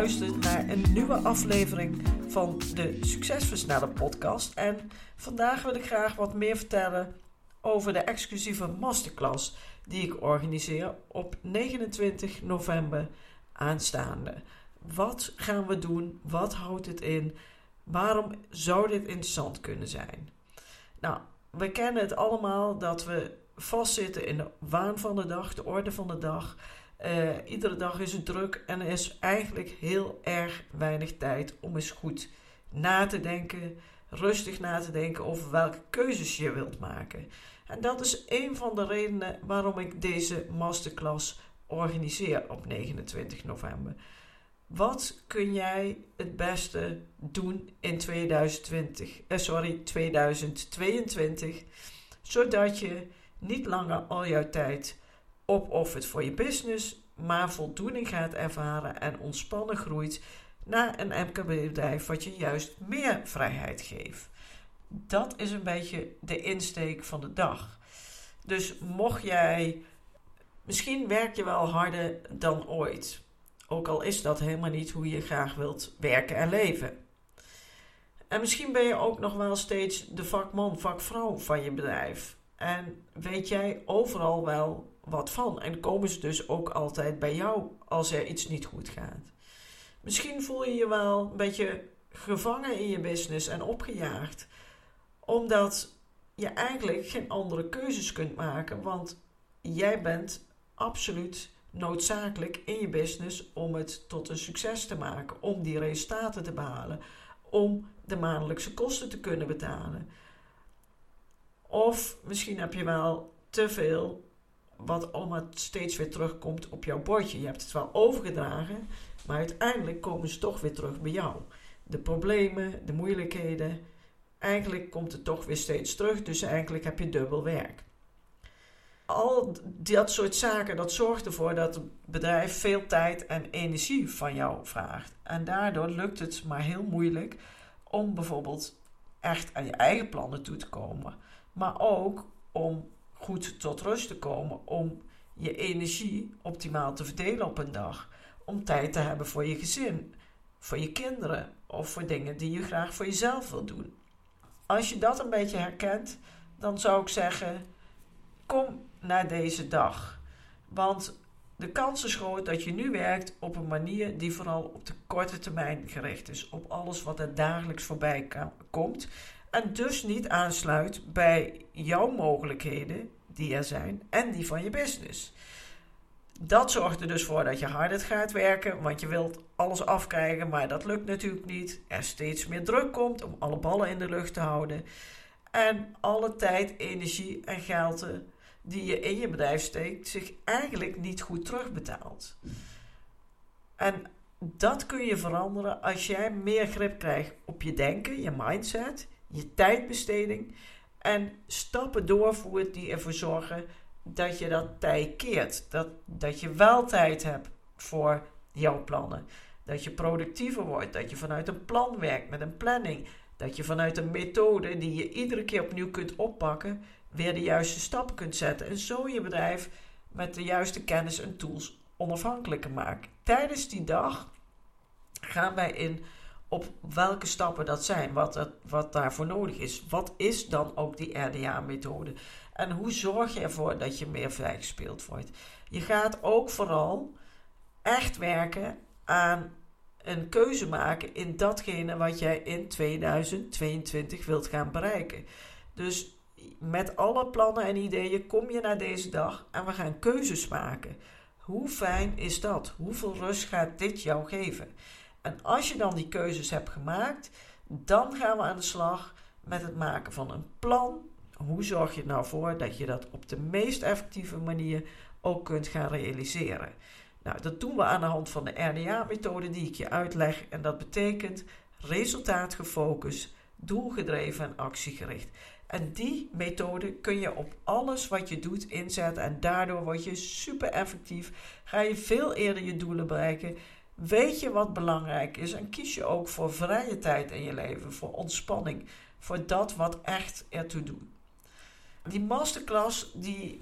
Luistert naar een nieuwe aflevering van de Succesversneller podcast. En vandaag wil ik graag wat meer vertellen over de exclusieve masterclass die ik organiseer op 29 november aanstaande. Wat gaan we doen? Wat houdt het in? Waarom zou dit interessant kunnen zijn? Nou, we kennen het allemaal dat we vastzitten in de waan van de dag, de orde van de dag. Uh, iedere dag is het druk en er is eigenlijk heel erg weinig tijd om eens goed na te denken, rustig na te denken over welke keuzes je wilt maken. En dat is een van de redenen waarom ik deze masterclass organiseer op 29 november. Wat kun jij het beste doen in 2020, eh, sorry, 2022, zodat je niet langer al jouw tijd opoffert voor je business, maar voldoening gaat ervaren en ontspannen groeit naar een MKB-bedrijf wat je juist meer vrijheid geeft. Dat is een beetje de insteek van de dag. Dus mocht jij, misschien werk je wel harder dan ooit. Ook al is dat helemaal niet hoe je graag wilt werken en leven. En misschien ben je ook nog wel steeds de vakman, vakvrouw van je bedrijf. En weet jij overal wel wat van. En komen ze dus ook altijd bij jou als er iets niet goed gaat. Misschien voel je je wel een beetje gevangen in je business en opgejaagd. Omdat je eigenlijk geen andere keuzes kunt maken. Want jij bent absoluut noodzakelijk in je business om het tot een succes te maken. Om die resultaten te behalen. Om de maandelijkse kosten te kunnen betalen. Of misschien heb je wel te veel wat allemaal steeds weer terugkomt op jouw bordje. Je hebt het wel overgedragen, maar uiteindelijk komen ze toch weer terug bij jou. De problemen, de moeilijkheden, eigenlijk komt het toch weer steeds terug, dus eigenlijk heb je dubbel werk. Al dat soort zaken, dat zorgt ervoor dat het bedrijf veel tijd en energie van jou vraagt. En daardoor lukt het maar heel moeilijk om bijvoorbeeld echt aan je eigen plannen toe te komen. Maar ook om goed tot rust te komen, om je energie optimaal te verdelen op een dag. Om tijd te hebben voor je gezin, voor je kinderen of voor dingen die je graag voor jezelf wil doen. Als je dat een beetje herkent, dan zou ik zeggen: kom naar deze dag. Want de kans is groot dat je nu werkt op een manier die vooral op de korte termijn gericht is. Op alles wat er dagelijks voorbij komt en dus niet aansluit bij jouw mogelijkheden die er zijn en die van je business. Dat zorgt er dus voor dat je harder gaat werken, want je wilt alles afkrijgen, maar dat lukt natuurlijk niet. Er steeds meer druk komt om alle ballen in de lucht te houden. En alle tijd, energie en geld die je in je bedrijf steekt, zich eigenlijk niet goed terugbetaalt. En dat kun je veranderen als jij meer grip krijgt op je denken, je mindset, je tijdbesteding en stappen doorvoert die ervoor zorgen dat je dat tijd keert. Dat, dat je wel tijd hebt voor jouw plannen. Dat je productiever wordt. Dat je vanuit een plan werkt met een planning. Dat je vanuit een methode die je iedere keer opnieuw kunt oppakken, weer de juiste stappen kunt zetten. En zo je bedrijf met de juiste kennis en tools onafhankelijker maken. Tijdens die dag gaan wij in op welke stappen dat zijn, wat, het, wat daarvoor nodig is. Wat is dan ook die RDA-methode? En hoe zorg je ervoor dat je meer vrijgespeeld wordt? Je gaat ook vooral echt werken aan een keuze maken in datgene wat jij in 2022 wilt gaan bereiken. Dus met alle plannen en ideeën kom je naar deze dag en we gaan keuzes maken. Hoe fijn is dat? Hoeveel rust gaat dit jou geven? En als je dan die keuzes hebt gemaakt, dan gaan we aan de slag met het maken van een plan. hoe zorg je er nou voor dat je dat op de meest effectieve manier ook kunt gaan realiseren? Nou, dat doen we aan de hand van de RDA-methode die ik je uitleg. En dat betekent resultaatgefocust, doelgedreven en actiegericht. En die methode kun je op alles wat je doet inzetten. En daardoor word je super effectief. Ga je veel eerder je doelen bereiken. Weet je wat belangrijk is. En kies je ook voor vrije tijd in je leven. Voor ontspanning. Voor dat wat echt ertoe doet. Die masterclass die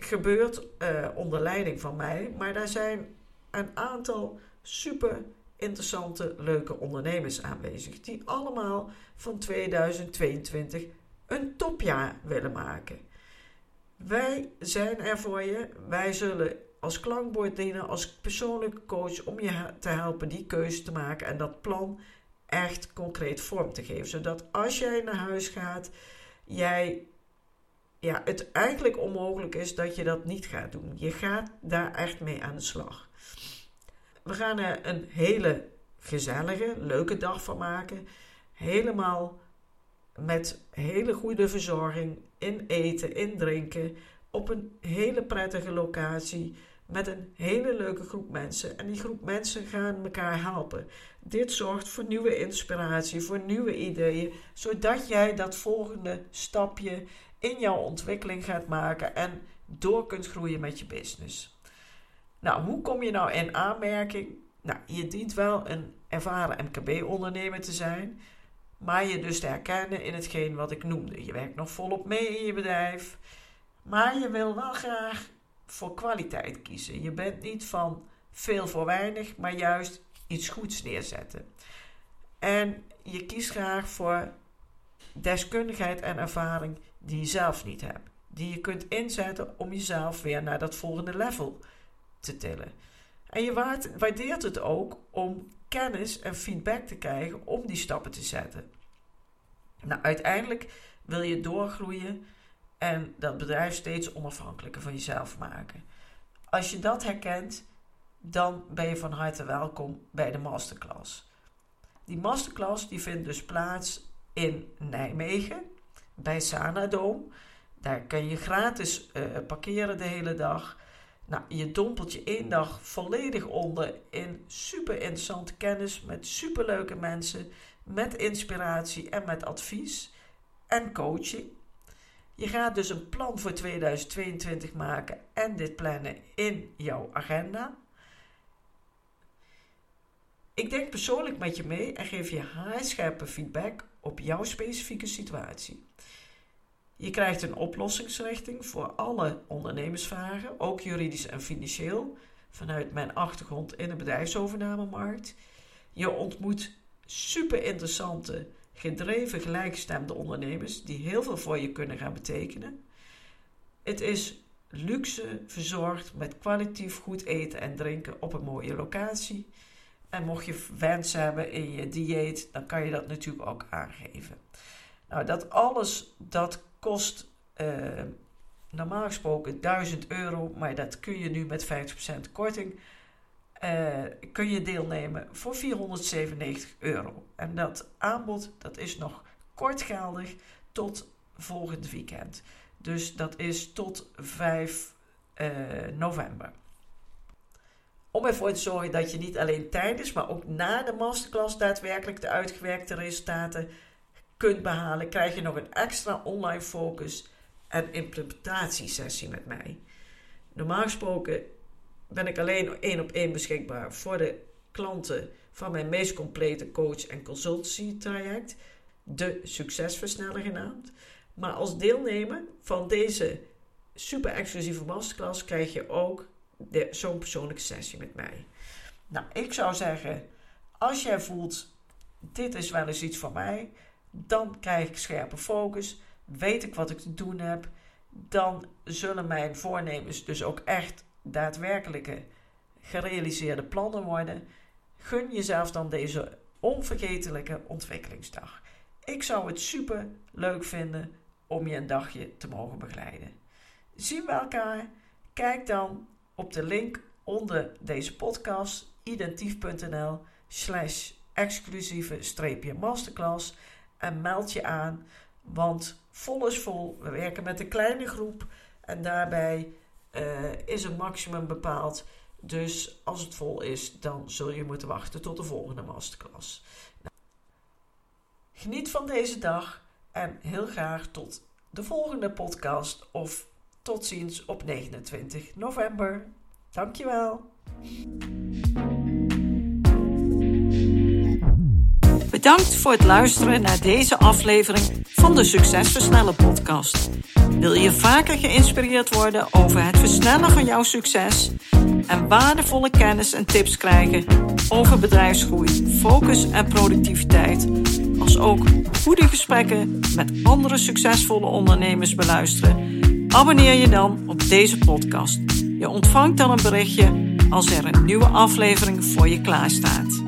gebeurt uh, onder leiding van mij. Maar daar zijn een aantal super interessante, leuke ondernemers aanwezig. Die allemaal van 2022 een topjaar willen maken. Wij zijn er voor je. Wij zullen als klankbord dienen, als persoonlijke coach, om je te helpen die keuze te maken en dat plan echt concreet vorm te geven. Zodat als jij naar huis gaat, jij ja, het eigenlijk onmogelijk is dat je dat niet gaat doen. Je gaat daar echt mee aan de slag. We gaan er een hele gezellige, leuke dag van maken. Helemaal met hele goede verzorging in eten, in drinken. Op een hele prettige locatie. Met een hele leuke groep mensen. En die groep mensen gaan elkaar helpen. Dit zorgt voor nieuwe inspiratie, voor nieuwe ideeën. Zodat jij dat volgende stapje in jouw ontwikkeling gaat maken en door kunt groeien met je business. Nou, hoe kom je nou in aanmerking? Nou, je dient wel een ervaren MKB-ondernemer te zijn, maar je dus te herkennen in hetgeen wat ik noemde. Je werkt nog volop mee in je bedrijf, maar je wil wel graag voor kwaliteit kiezen. Je bent niet van veel voor weinig, maar juist iets goeds neerzetten. En je kiest graag voor deskundigheid en ervaring die je zelf niet hebt. Die je kunt inzetten om jezelf weer naar dat volgende level te tillen. En je waardeert het ook om kennis en feedback te krijgen om die stappen te zetten. Nou, uiteindelijk wil je doorgroeien en dat bedrijf steeds onafhankelijker van jezelf maken. Als je dat herkent, dan ben je van harte welkom bij de masterclass. Die masterclass die vindt dus plaats in Nijmegen bij Sanadoom. Daar kun je gratis uh, parkeren de hele dag. Nou, je dompelt je één dag volledig onder in super interessante kennis met superleuke mensen, met inspiratie en met advies en coaching. Je gaat dus een plan voor 2022 maken en dit plannen in jouw agenda. Ik denk persoonlijk met je mee en geef je haarscherpe feedback op jouw specifieke situatie. Je krijgt een oplossingsrichting voor alle ondernemersvragen, ook juridisch en financieel, vanuit mijn achtergrond in de bedrijfsovernamemarkt. Je ontmoet super interessante, gedreven, gelijkgestemde ondernemers die heel veel voor je kunnen gaan betekenen. Het is luxe verzorgd met kwalitatief goed eten en drinken op een mooie locatie. En mocht je wens hebben in je dieet, dan kan je dat natuurlijk ook aangeven. Nou, dat alles, dat kost uh, normaal gesproken 1000 euro, maar dat kun je nu met 50% korting uh, kun je deelnemen voor 497 euro. En dat aanbod dat is nog kortgeldig tot volgend weekend. Dus dat is tot 5 uh, eh, november. Om ervoor te zorgen dat je niet alleen tijdens, maar ook na de masterclass daadwerkelijk de uitgewerkte resultaten kunt behalen, krijg je nog een extra online focus en implementatiesessie met mij. Normaal gesproken ben ik alleen één op één beschikbaar voor de klanten van mijn meest complete coach- en consultancy traject, de Succesversneller genaamd. Maar als deelnemer van deze super exclusieve masterclass krijg je ook zo'n persoonlijke sessie met mij. Nou, ik zou zeggen, als jij voelt, dit is wel eens iets voor mij, dan krijg ik scherpe focus, weet ik wat ik te doen heb, dan zullen mijn voornemens dus ook echt daadwerkelijke gerealiseerde plannen worden. Gun jezelf dan deze onvergetelijke ontwikkelingsdag. Ik zou het super leuk vinden om je een dagje te mogen begeleiden. Zien we elkaar? Kijk dan op de link onder deze podcast identief.nl slash exclusieve streepje masterclass en meld je aan, want vol is vol. We werken met een kleine groep en daarbij is een maximum bepaald. Dus als het vol is, dan zul je moeten wachten tot de volgende masterclass. Nou, geniet van deze dag en heel graag tot de volgende podcast of tot ziens op 29 november. Dankjewel. Bedankt voor het luisteren naar deze aflevering van de Succesversnellen podcast. Wil je vaker geïnspireerd worden over het versnellen van jouw succes en waardevolle kennis en tips krijgen over bedrijfsgroei, focus en productiviteit, als ook goede gesprekken met andere succesvolle ondernemers beluisteren? Abonneer je dan op deze podcast. Je ontvangt dan een berichtje als er een nieuwe aflevering voor je klaarstaat.